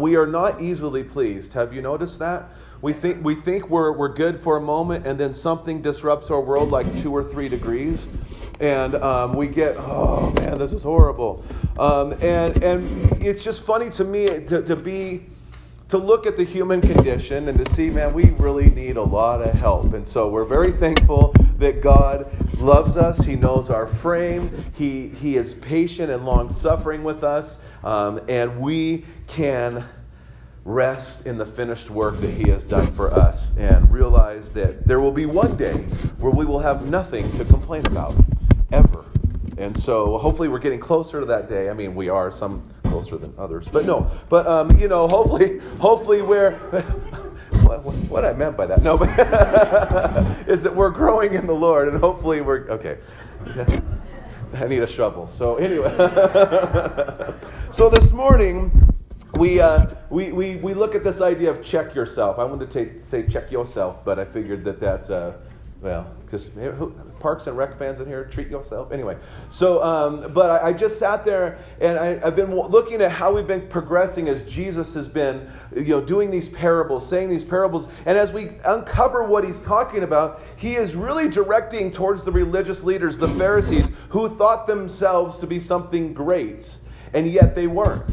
we are not easily pleased. Have you noticed that? We think, we think we're, we're good for a moment, and then something disrupts our world like two or three degrees. And um, we get, oh man, this is horrible. Um, and, and it's just funny to me to, to be to look at the human condition and to see, man, we really need a lot of help. And so we're very thankful that God loves us. He knows our frame. He, he is patient and long suffering with us. Um, and we can rest in the finished work that He has done for us and realize that there will be one day where we will have nothing to complain about, ever. And so hopefully we're getting closer to that day. I mean, we are some closer than others, but no. But um, you know, hopefully, hopefully we're. what, I meant by that, no, but is that we're growing in the Lord, and hopefully we're okay. I need a shovel. So anyway, so this morning we, uh, we, we, we look at this idea of check yourself. I wanted to t- say check yourself, but I figured that that's, uh, well, just Parks and Rec fans in here, treat yourself. Anyway, so, um, but I, I, just sat there and I, have been looking at how we've been progressing as Jesus has been, you know, doing these parables, saying these parables. And as we uncover what he's talking about, he is really directing towards the religious leaders, the Pharisees, who thought themselves to be something great, and yet they weren't.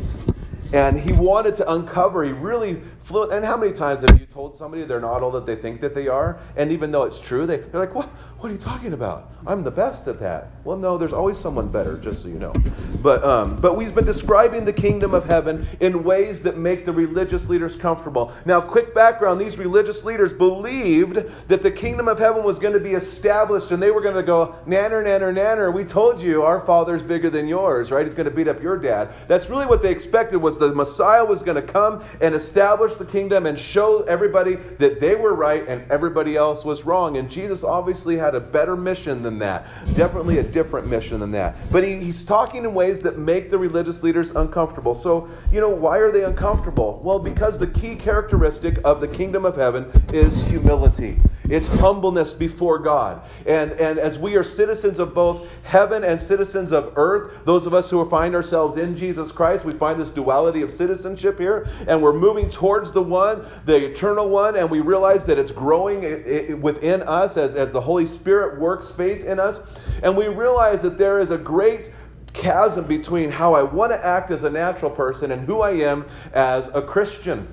And he wanted to uncover, he really flew. And how many times have you told somebody they're not all that they think that they are? And even though it's true, they, they're like, what? What are you talking about? I'm the best at that. Well, no, there's always someone better, just so you know. But, um, but we've been describing the kingdom of heaven in ways that make the religious leaders comfortable. Now, quick background these religious leaders believed that the kingdom of heaven was going to be established and they were going to go, nanner, nanner, nanner. We told you our father's bigger than yours, right? He's going to beat up your dad. That's really what they expected was the Messiah was going to come and establish the kingdom and show everybody that they were right and everybody else was wrong. And Jesus obviously had a better mission than that. Definitely a different mission than that. But he, he's talking in ways that make the religious leaders uncomfortable. So, you know, why are they uncomfortable? Well, because the key characteristic of the kingdom of heaven is humility. It's humbleness before God. And, and as we are citizens of both heaven and citizens of earth, those of us who find ourselves in Jesus Christ, we find this duality of citizenship here, and we're moving towards the one, the eternal one, and we realize that it's growing within us as, as the Holy Spirit works faith in us. And we realize that there is a great chasm between how I want to act as a natural person and who I am as a Christian.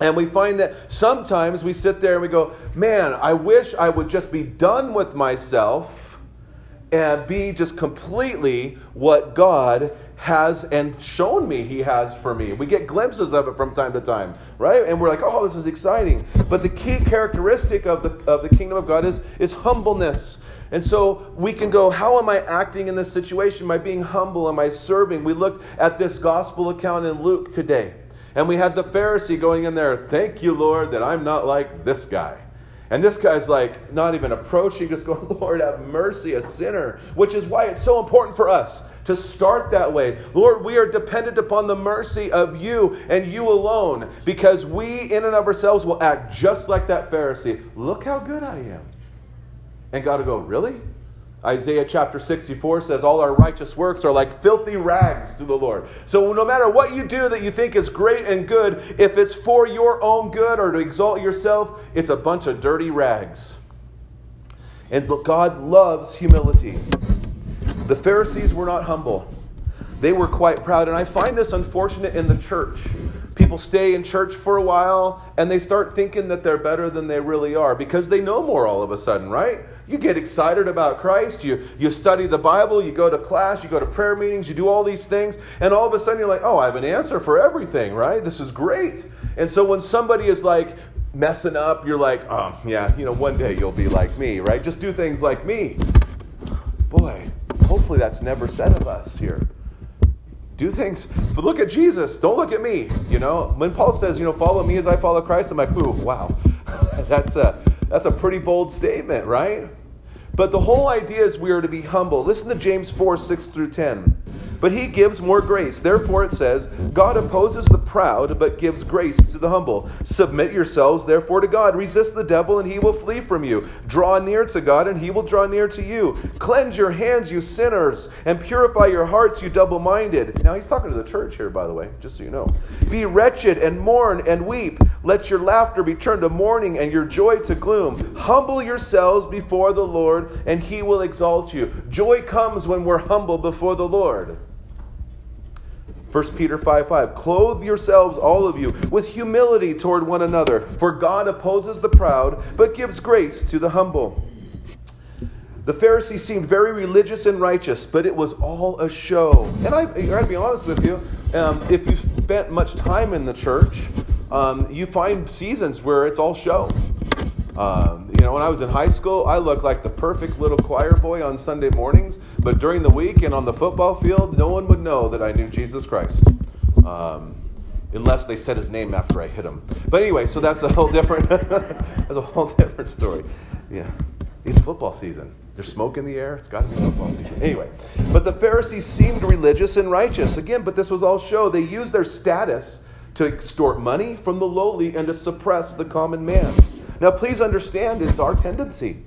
And we find that sometimes we sit there and we go, man, I wish I would just be done with myself and be just completely what God has and shown me He has for me. We get glimpses of it from time to time, right? And we're like, oh, this is exciting. But the key characteristic of the, of the kingdom of God is, is humbleness. And so we can go, how am I acting in this situation? Am I being humble? Am I serving? We looked at this gospel account in Luke today. And we had the Pharisee going in there, thank you, Lord, that I'm not like this guy. And this guy's like not even approaching, just going, Lord, have mercy, a sinner, which is why it's so important for us to start that way. Lord, we are dependent upon the mercy of you and you alone because we, in and of ourselves, will act just like that Pharisee. Look how good I am. And God will go, Really? Isaiah chapter 64 says, All our righteous works are like filthy rags to the Lord. So, no matter what you do that you think is great and good, if it's for your own good or to exalt yourself, it's a bunch of dirty rags. And God loves humility. The Pharisees were not humble, they were quite proud. And I find this unfortunate in the church. People stay in church for a while and they start thinking that they're better than they really are because they know more all of a sudden, right? You get excited about Christ, you, you study the Bible, you go to class, you go to prayer meetings, you do all these things, and all of a sudden you're like, oh, I have an answer for everything, right? This is great. And so when somebody is like messing up, you're like, oh, yeah, you know, one day you'll be like me, right? Just do things like me. Boy, hopefully that's never said of us here. Do things but look at jesus. Don't look at me you know? When paul says you know follow me as i follow christ i'm like ooh wow. That's a that's a pretty bold statement right But the whole idea is we are to be humble. Listen to James 4 6 through 10. But he gives more grace. Therefore, it says, God opposes the proud, but gives grace to the humble. Submit yourselves, therefore, to God. Resist the devil, and he will flee from you. Draw near to God, and he will draw near to you. Cleanse your hands, you sinners, and purify your hearts, you double minded. Now, he's talking to the church here, by the way, just so you know. Be wretched, and mourn, and weep. Let your laughter be turned to mourning, and your joy to gloom. Humble yourselves before the Lord, and he will exalt you. Joy comes when we're humble before the Lord. 1 Peter 5 5. Clothe yourselves, all of you, with humility toward one another, for God opposes the proud, but gives grace to the humble. The Pharisees seemed very religious and righteous, but it was all a show. And I, I gotta be honest with you, um, if you spent much time in the church, um, you find seasons where it's all show. Um, you know, when I was in high school, I looked like the perfect little choir boy on Sunday mornings, but during the week and on the football field, no one would know that I knew Jesus Christ. Um, unless they said his name after I hit him. But anyway, so that's a whole different that's a whole different story. Yeah. It's football season. There's smoke in the air. It's got to be football season. Anyway, but the Pharisees seemed religious and righteous. Again, but this was all show. They used their status to extort money from the lowly and to suppress the common man. Now, please understand, it's our tendency.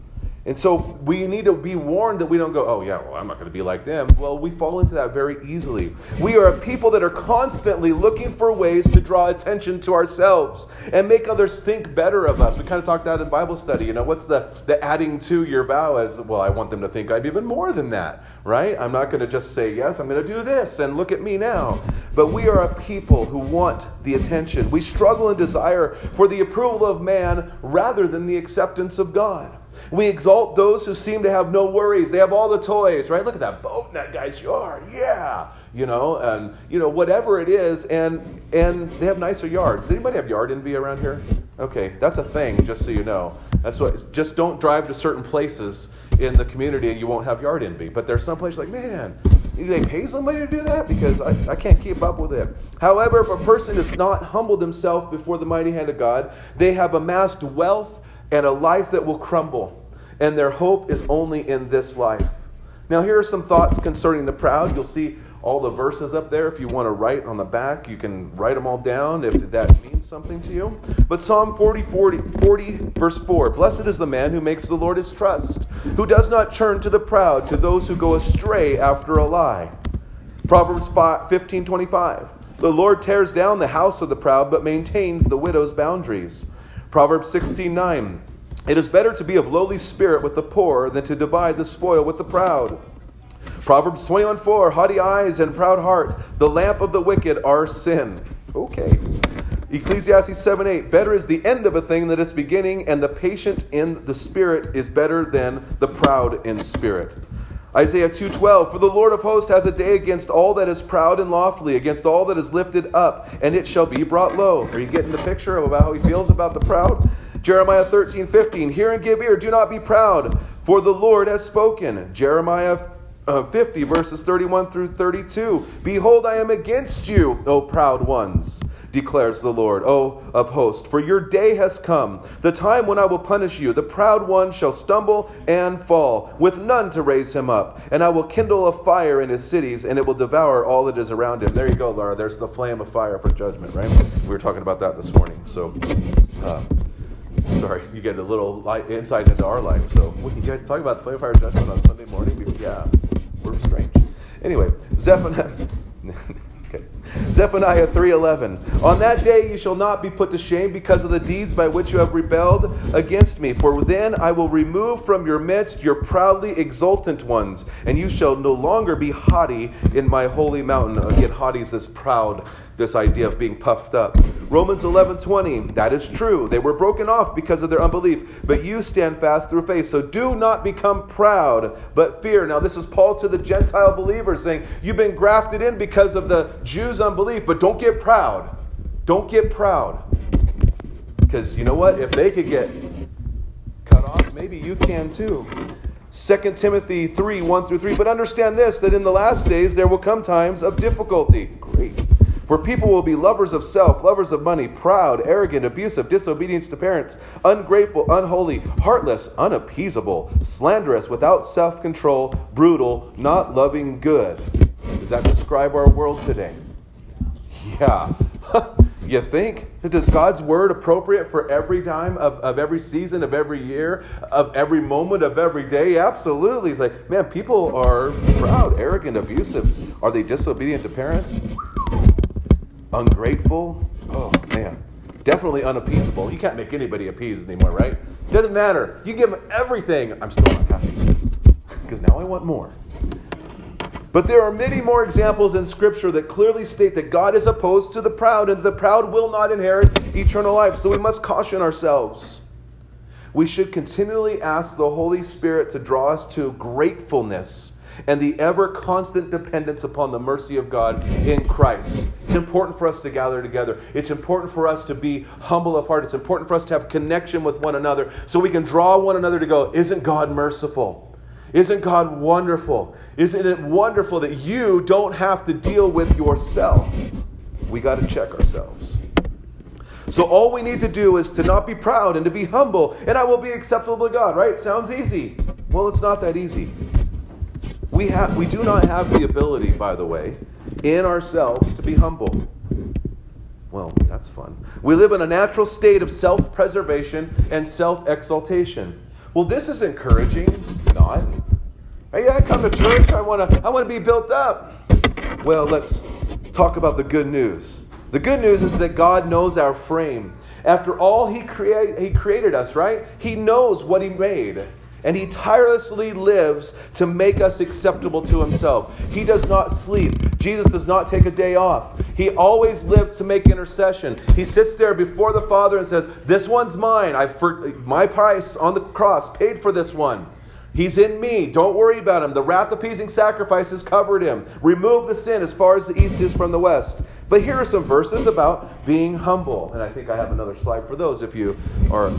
And so we need to be warned that we don't go, oh, yeah, well, I'm not going to be like them. Well, we fall into that very easily. We are a people that are constantly looking for ways to draw attention to ourselves and make others think better of us. We kind of talked that in Bible study. You know, what's the, the adding to your vow as, well, I want them to think I'm even more than that, right? I'm not going to just say, yes, I'm going to do this and look at me now. But we are a people who want the attention. We struggle and desire for the approval of man rather than the acceptance of God. We exalt those who seem to have no worries. They have all the toys, right? Look at that boat in that guy's yard. Yeah. You know, and you know, whatever it is, and and they have nicer yards. Does anybody have yard envy around here? Okay, that's a thing, just so you know. That's what just don't drive to certain places in the community and you won't have yard envy. But there's some places like, man, do they pay somebody to do that? Because I, I can't keep up with it. However, if a person has not humbled himself before the mighty hand of God, they have amassed wealth and a life that will crumble. And their hope is only in this life. Now, here are some thoughts concerning the proud. You'll see all the verses up there. If you want to write on the back, you can write them all down if that means something to you. But Psalm 40, 40, 40, verse 4 Blessed is the man who makes the Lord his trust, who does not turn to the proud, to those who go astray after a lie. Proverbs 15, 25. The Lord tears down the house of the proud, but maintains the widow's boundaries. Proverbs 16, 9. It is better to be of lowly spirit with the poor than to divide the spoil with the proud. Proverbs 21 4 Haughty eyes and proud heart, the lamp of the wicked are sin. Okay. Ecclesiastes 7 8 Better is the end of a thing than its beginning, and the patient in the spirit is better than the proud in spirit. Isaiah 2:12 For the Lord of hosts has a day against all that is proud and lofty against all that is lifted up and it shall be brought low. Are you getting the picture of how he feels about the proud? Jeremiah 13:15 Hear and give ear do not be proud for the Lord has spoken. Jeremiah uh, 50, verses 31 through 32. Behold, I am against you, O proud ones, declares the Lord, O of hosts. For your day has come, the time when I will punish you. The proud one shall stumble and fall, with none to raise him up. And I will kindle a fire in his cities, and it will devour all that is around him. There you go, Laura. There's the flame of fire for judgment, right? We were talking about that this morning. So, uh, sorry, you get a little light insight into our life. So, you guys talk about the flame of fire judgment on Sunday morning? Yeah. We're strange. Anyway, Zephaniah. okay. Zephaniah 3:11 On that day you shall not be put to shame because of the deeds by which you have rebelled against me for then I will remove from your midst your proudly exultant ones and you shall no longer be haughty in my holy mountain again haughty is this proud this idea of being puffed up. Romans 11:20, that is true. They were broken off because of their unbelief, but you stand fast through faith. So do not become proud, but fear. Now this is Paul to the Gentile believers saying, you've been grafted in because of the Jews' unbelief, but don't get proud. Don't get proud. Because you know what? If they could get cut off, maybe you can too. 2 Timothy 3 1 through 3. But understand this that in the last days there will come times of difficulty. Great For people will be lovers of self, lovers of money, proud, arrogant, abusive, disobedient to parents, ungrateful, unholy, heartless, unappeasable, slanderous, without self control, brutal, not loving good. Does that describe our world today? Yeah. you think? Does God's word appropriate for every time of, of every season, of every year, of every moment, of every day? Absolutely. It's like, man, people are proud, arrogant, abusive. Are they disobedient to parents? Ungrateful? Oh, man. Definitely unappeasable. You can't make anybody appeased anymore, right? Doesn't matter. You give them everything. I'm still not happy. Because now I want more. But there are many more examples in Scripture that clearly state that God is opposed to the proud and the proud will not inherit eternal life. So we must caution ourselves. We should continually ask the Holy Spirit to draw us to gratefulness and the ever constant dependence upon the mercy of God in Christ. It's important for us to gather together. It's important for us to be humble of heart. It's important for us to have connection with one another so we can draw one another to go, Isn't God merciful? Isn't God wonderful? Isn't it wonderful that you don't have to deal with yourself? We got to check ourselves. So all we need to do is to not be proud and to be humble, and I will be acceptable to God, right? Sounds easy. Well, it's not that easy. We have we do not have the ability, by the way, in ourselves to be humble. Well, that's fun. We live in a natural state of self-preservation and self-exaltation. Well, this is encouraging, not. Hey, I come to church. I want to. I want to be built up. Well, let's talk about the good news. The good news is that God knows our frame. After all, He create, He created us, right? He knows what He made. And he tirelessly lives to make us acceptable to himself. He does not sleep. Jesus does not take a day off. He always lives to make intercession. He sits there before the Father and says, This one's mine. I, for, my price on the cross paid for this one. He's in me. Don't worry about him. The wrath appeasing sacrifices covered him. Remove the sin as far as the east is from the west. But here are some verses about being humble. And I think I have another slide for those if you are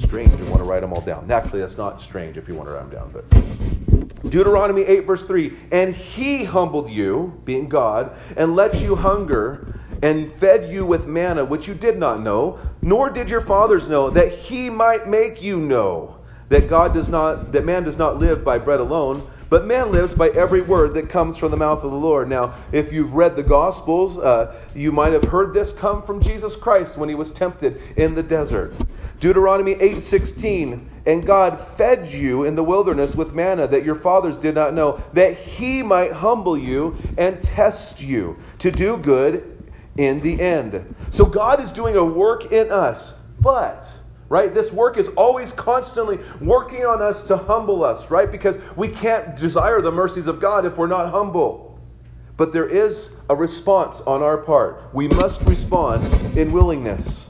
strange and want to write them all down. Actually, that's not strange if you want to write them down. But Deuteronomy 8, verse 3 And he humbled you, being God, and let you hunger and fed you with manna, which you did not know, nor did your fathers know, that he might make you know that God does not that man does not live by bread alone, but man lives by every word that comes from the mouth of the Lord. Now, if you've read the Gospels, uh, you might have heard this come from Jesus Christ when he was tempted in the desert. Deuteronomy 8:16, and God fed you in the wilderness with manna that your fathers did not know, that he might humble you and test you to do good in the end. So God is doing a work in us, but right? This work is always constantly working on us to humble us, right? Because we can't desire the mercies of God if we're not humble. But there is a response on our part. We must respond in willingness.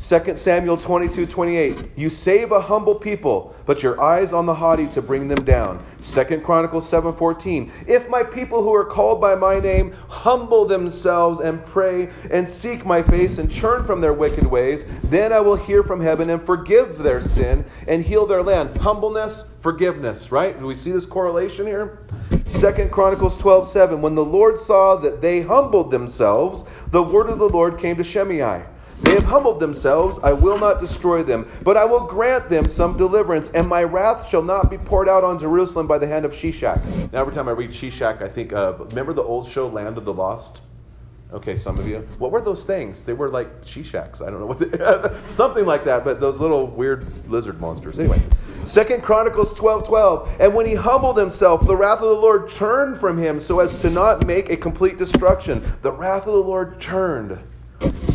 2 Samuel 22 28. You save a humble people, but your eyes on the haughty to bring them down. 2 Chronicles 7 14. If my people who are called by my name humble themselves and pray and seek my face and turn from their wicked ways, then I will hear from heaven and forgive their sin and heal their land. Humbleness, forgiveness, right? Do we see this correlation here? 2 Chronicles 12 7. When the Lord saw that they humbled themselves, the word of the Lord came to Shemaiah. They have humbled themselves, I will not destroy them, but I will grant them some deliverance, and my wrath shall not be poured out on Jerusalem by the hand of Shishak. Now, every time I read Shishak, I think, uh, remember the old show, Land of the Lost? Okay, some of you. What were those things? They were like Shishaks. I don't know what they, something like that, but those little weird lizard monsters. Anyway, Second Chronicles 12, 12. And when he humbled himself, the wrath of the Lord turned from him so as to not make a complete destruction. The wrath of the Lord turned.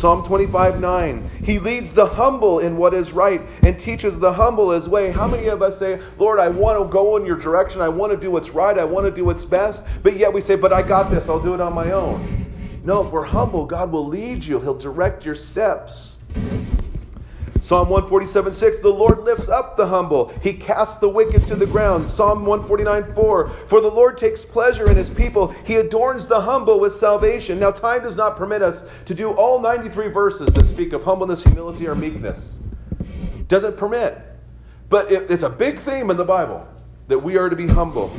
Psalm 25 9. He leads the humble in what is right and teaches the humble his way. How many of us say, Lord, I want to go in your direction. I want to do what's right. I want to do what's best. But yet we say, But I got this. I'll do it on my own. No, if we're humble, God will lead you, He'll direct your steps. Psalm 147 6, the Lord lifts up the humble. He casts the wicked to the ground. Psalm 149 4, for the Lord takes pleasure in his people. He adorns the humble with salvation. Now, time does not permit us to do all 93 verses that speak of humbleness, humility, or meekness. Doesn't permit. But it's a big theme in the Bible that we are to be humble.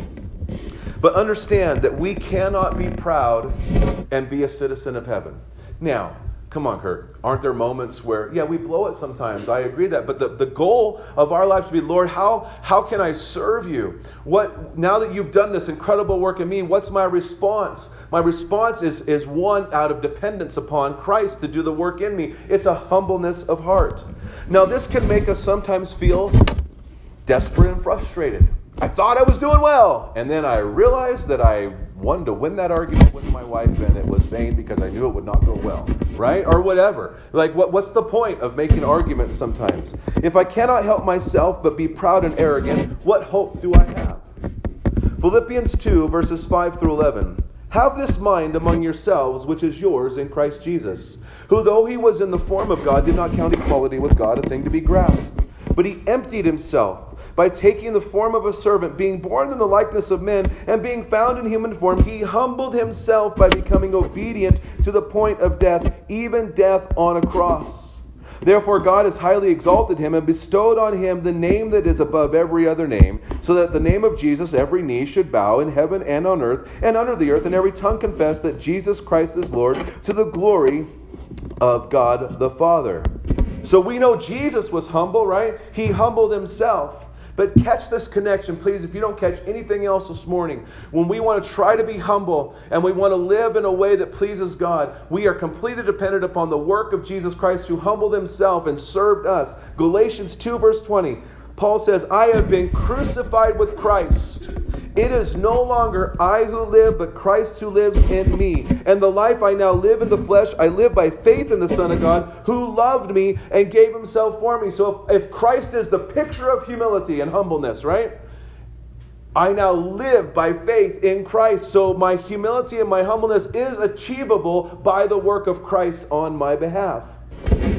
But understand that we cannot be proud and be a citizen of heaven. Now, come on, Kurt. Aren't there moments where, yeah, we blow it sometimes? I agree that. But the, the goal of our lives should be, Lord, how, how can I serve you? What now that you've done this incredible work in me, what's my response? My response is, is one out of dependence upon Christ to do the work in me. It's a humbleness of heart. Now, this can make us sometimes feel desperate and frustrated. I thought I was doing well, and then I realized that I wanted to win that argument with my wife, and it was vain because I knew it would not go well, right? Or whatever. Like, what, what's the point of making arguments sometimes? If I cannot help myself but be proud and arrogant, what hope do I have? Philippians 2, verses 5 through 11. Have this mind among yourselves, which is yours in Christ Jesus, who, though he was in the form of God, did not count equality with God a thing to be grasped, but he emptied himself by taking the form of a servant, being born in the likeness of men, and being found in human form, he humbled himself by becoming obedient to the point of death, even death on a cross. Therefore, God has highly exalted him and bestowed on him the name that is above every other name, so that the name of Jesus every knee should bow in heaven and on earth and under the earth, and every tongue confess that Jesus Christ is Lord, to the glory of God the Father. So we know Jesus was humble, right? He humbled himself. But catch this connection, please, if you don't catch anything else this morning. When we want to try to be humble and we want to live in a way that pleases God, we are completely dependent upon the work of Jesus Christ who humbled himself and served us. Galatians 2, verse 20. Paul says, I have been crucified with Christ. It is no longer I who live, but Christ who lives in me. And the life I now live in the flesh, I live by faith in the Son of God, who loved me and gave himself for me. So if, if Christ is the picture of humility and humbleness, right? I now live by faith in Christ. So my humility and my humbleness is achievable by the work of Christ on my behalf.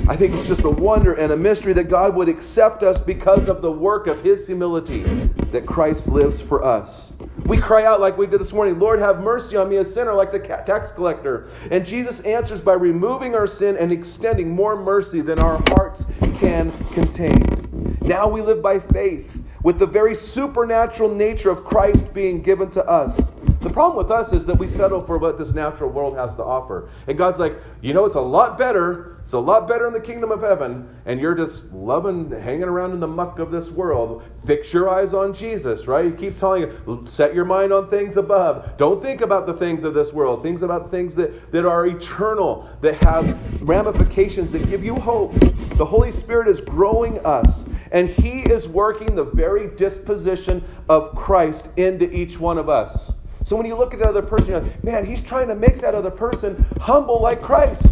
I think it's just a wonder and a mystery that God would accept us because of the work of His humility that Christ lives for us. We cry out like we did this morning, Lord, have mercy on me, a sinner, like the tax collector. And Jesus answers by removing our sin and extending more mercy than our hearts can contain. Now we live by faith, with the very supernatural nature of Christ being given to us. The problem with us is that we settle for what this natural world has to offer. And God's like, you know, it's a lot better it's a lot better in the kingdom of heaven, and you're just loving, hanging around in the muck of this world. Fix your eyes on Jesus, right? He keeps telling you, set your mind on things above. Don't think about the things of this world. Things about things that, that are eternal, that have ramifications that give you hope. The Holy Spirit is growing us, and He is working the very disposition of Christ into each one of us. So when you look at another person, you're like, man, he's trying to make that other person humble like Christ.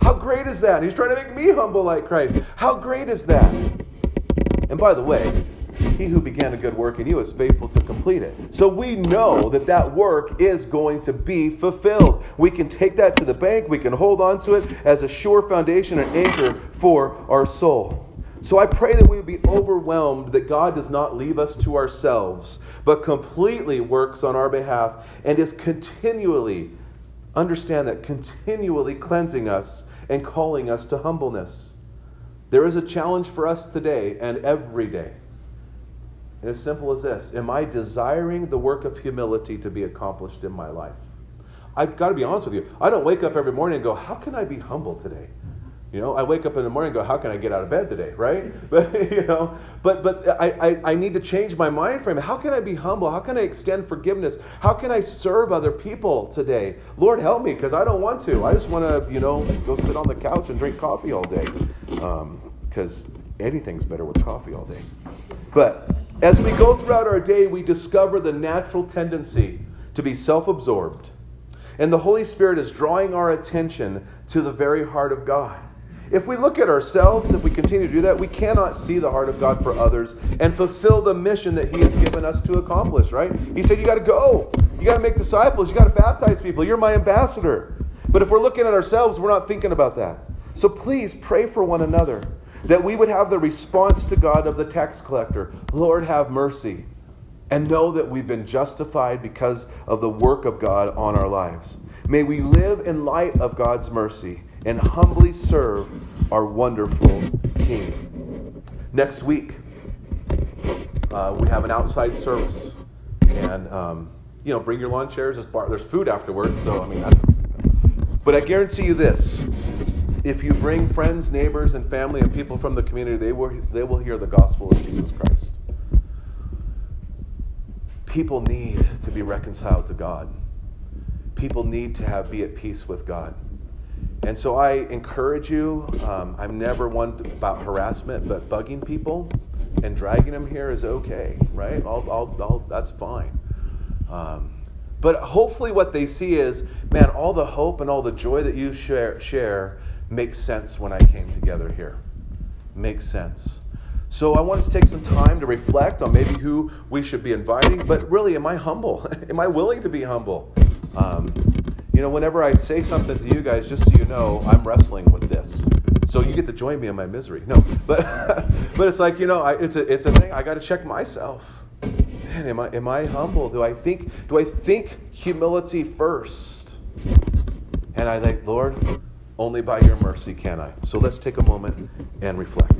How great is that? He's trying to make me humble like Christ. How great is that? And by the way, he who began a good work in you is faithful to complete it. So we know that that work is going to be fulfilled. We can take that to the bank, we can hold on to it as a sure foundation and anchor for our soul. So I pray that we would be overwhelmed that God does not leave us to ourselves, but completely works on our behalf and is continually, understand that, continually cleansing us and calling us to humbleness. There is a challenge for us today and every day. And as simple as this Am I desiring the work of humility to be accomplished in my life? I've got to be honest with you. I don't wake up every morning and go, How can I be humble today? You know, I wake up in the morning and go, how can I get out of bed today, right? But you know, but but I, I, I need to change my mind frame. How can I be humble? How can I extend forgiveness? How can I serve other people today? Lord, help me because I don't want to. I just want to, you know, go sit on the couch and drink coffee all day, because um, anything's better with coffee all day. But as we go throughout our day, we discover the natural tendency to be self-absorbed, and the Holy Spirit is drawing our attention to the very heart of God. If we look at ourselves, if we continue to do that, we cannot see the heart of God for others and fulfill the mission that He has given us to accomplish, right? He said, You got to go. You got to make disciples. You got to baptize people. You're my ambassador. But if we're looking at ourselves, we're not thinking about that. So please pray for one another that we would have the response to God of the tax collector Lord, have mercy. And know that we've been justified because of the work of God on our lives. May we live in light of God's mercy and humbly serve our wonderful King. Next week, uh, we have an outside service. And um, you know, bring your lawn chairs. There's, bar, there's food afterwards. So, I mean, that's. But I guarantee you this if you bring friends, neighbors, and family and people from the community, they will, they will hear the gospel of Jesus Christ. People need to be reconciled to God. People need to have be at peace with God. And so I encourage you. Um, I'm never one about harassment, but bugging people and dragging them here is okay, right? I'll, I'll, I'll, that's fine. Um, but hopefully, what they see is, man, all the hope and all the joy that you share, share makes sense when I came together here. Makes sense. So I want us to take some time to reflect on maybe who we should be inviting, but really, am I humble? am I willing to be humble? Um, you know, whenever I say something to you guys, just so you know, I'm wrestling with this. So you get to join me in my misery. No, but but it's like you know, I, it's a it's a thing. I got to check myself. Man, am I am I humble? Do I think do I think humility first? And I think, Lord, only by your mercy can I. So let's take a moment and reflect.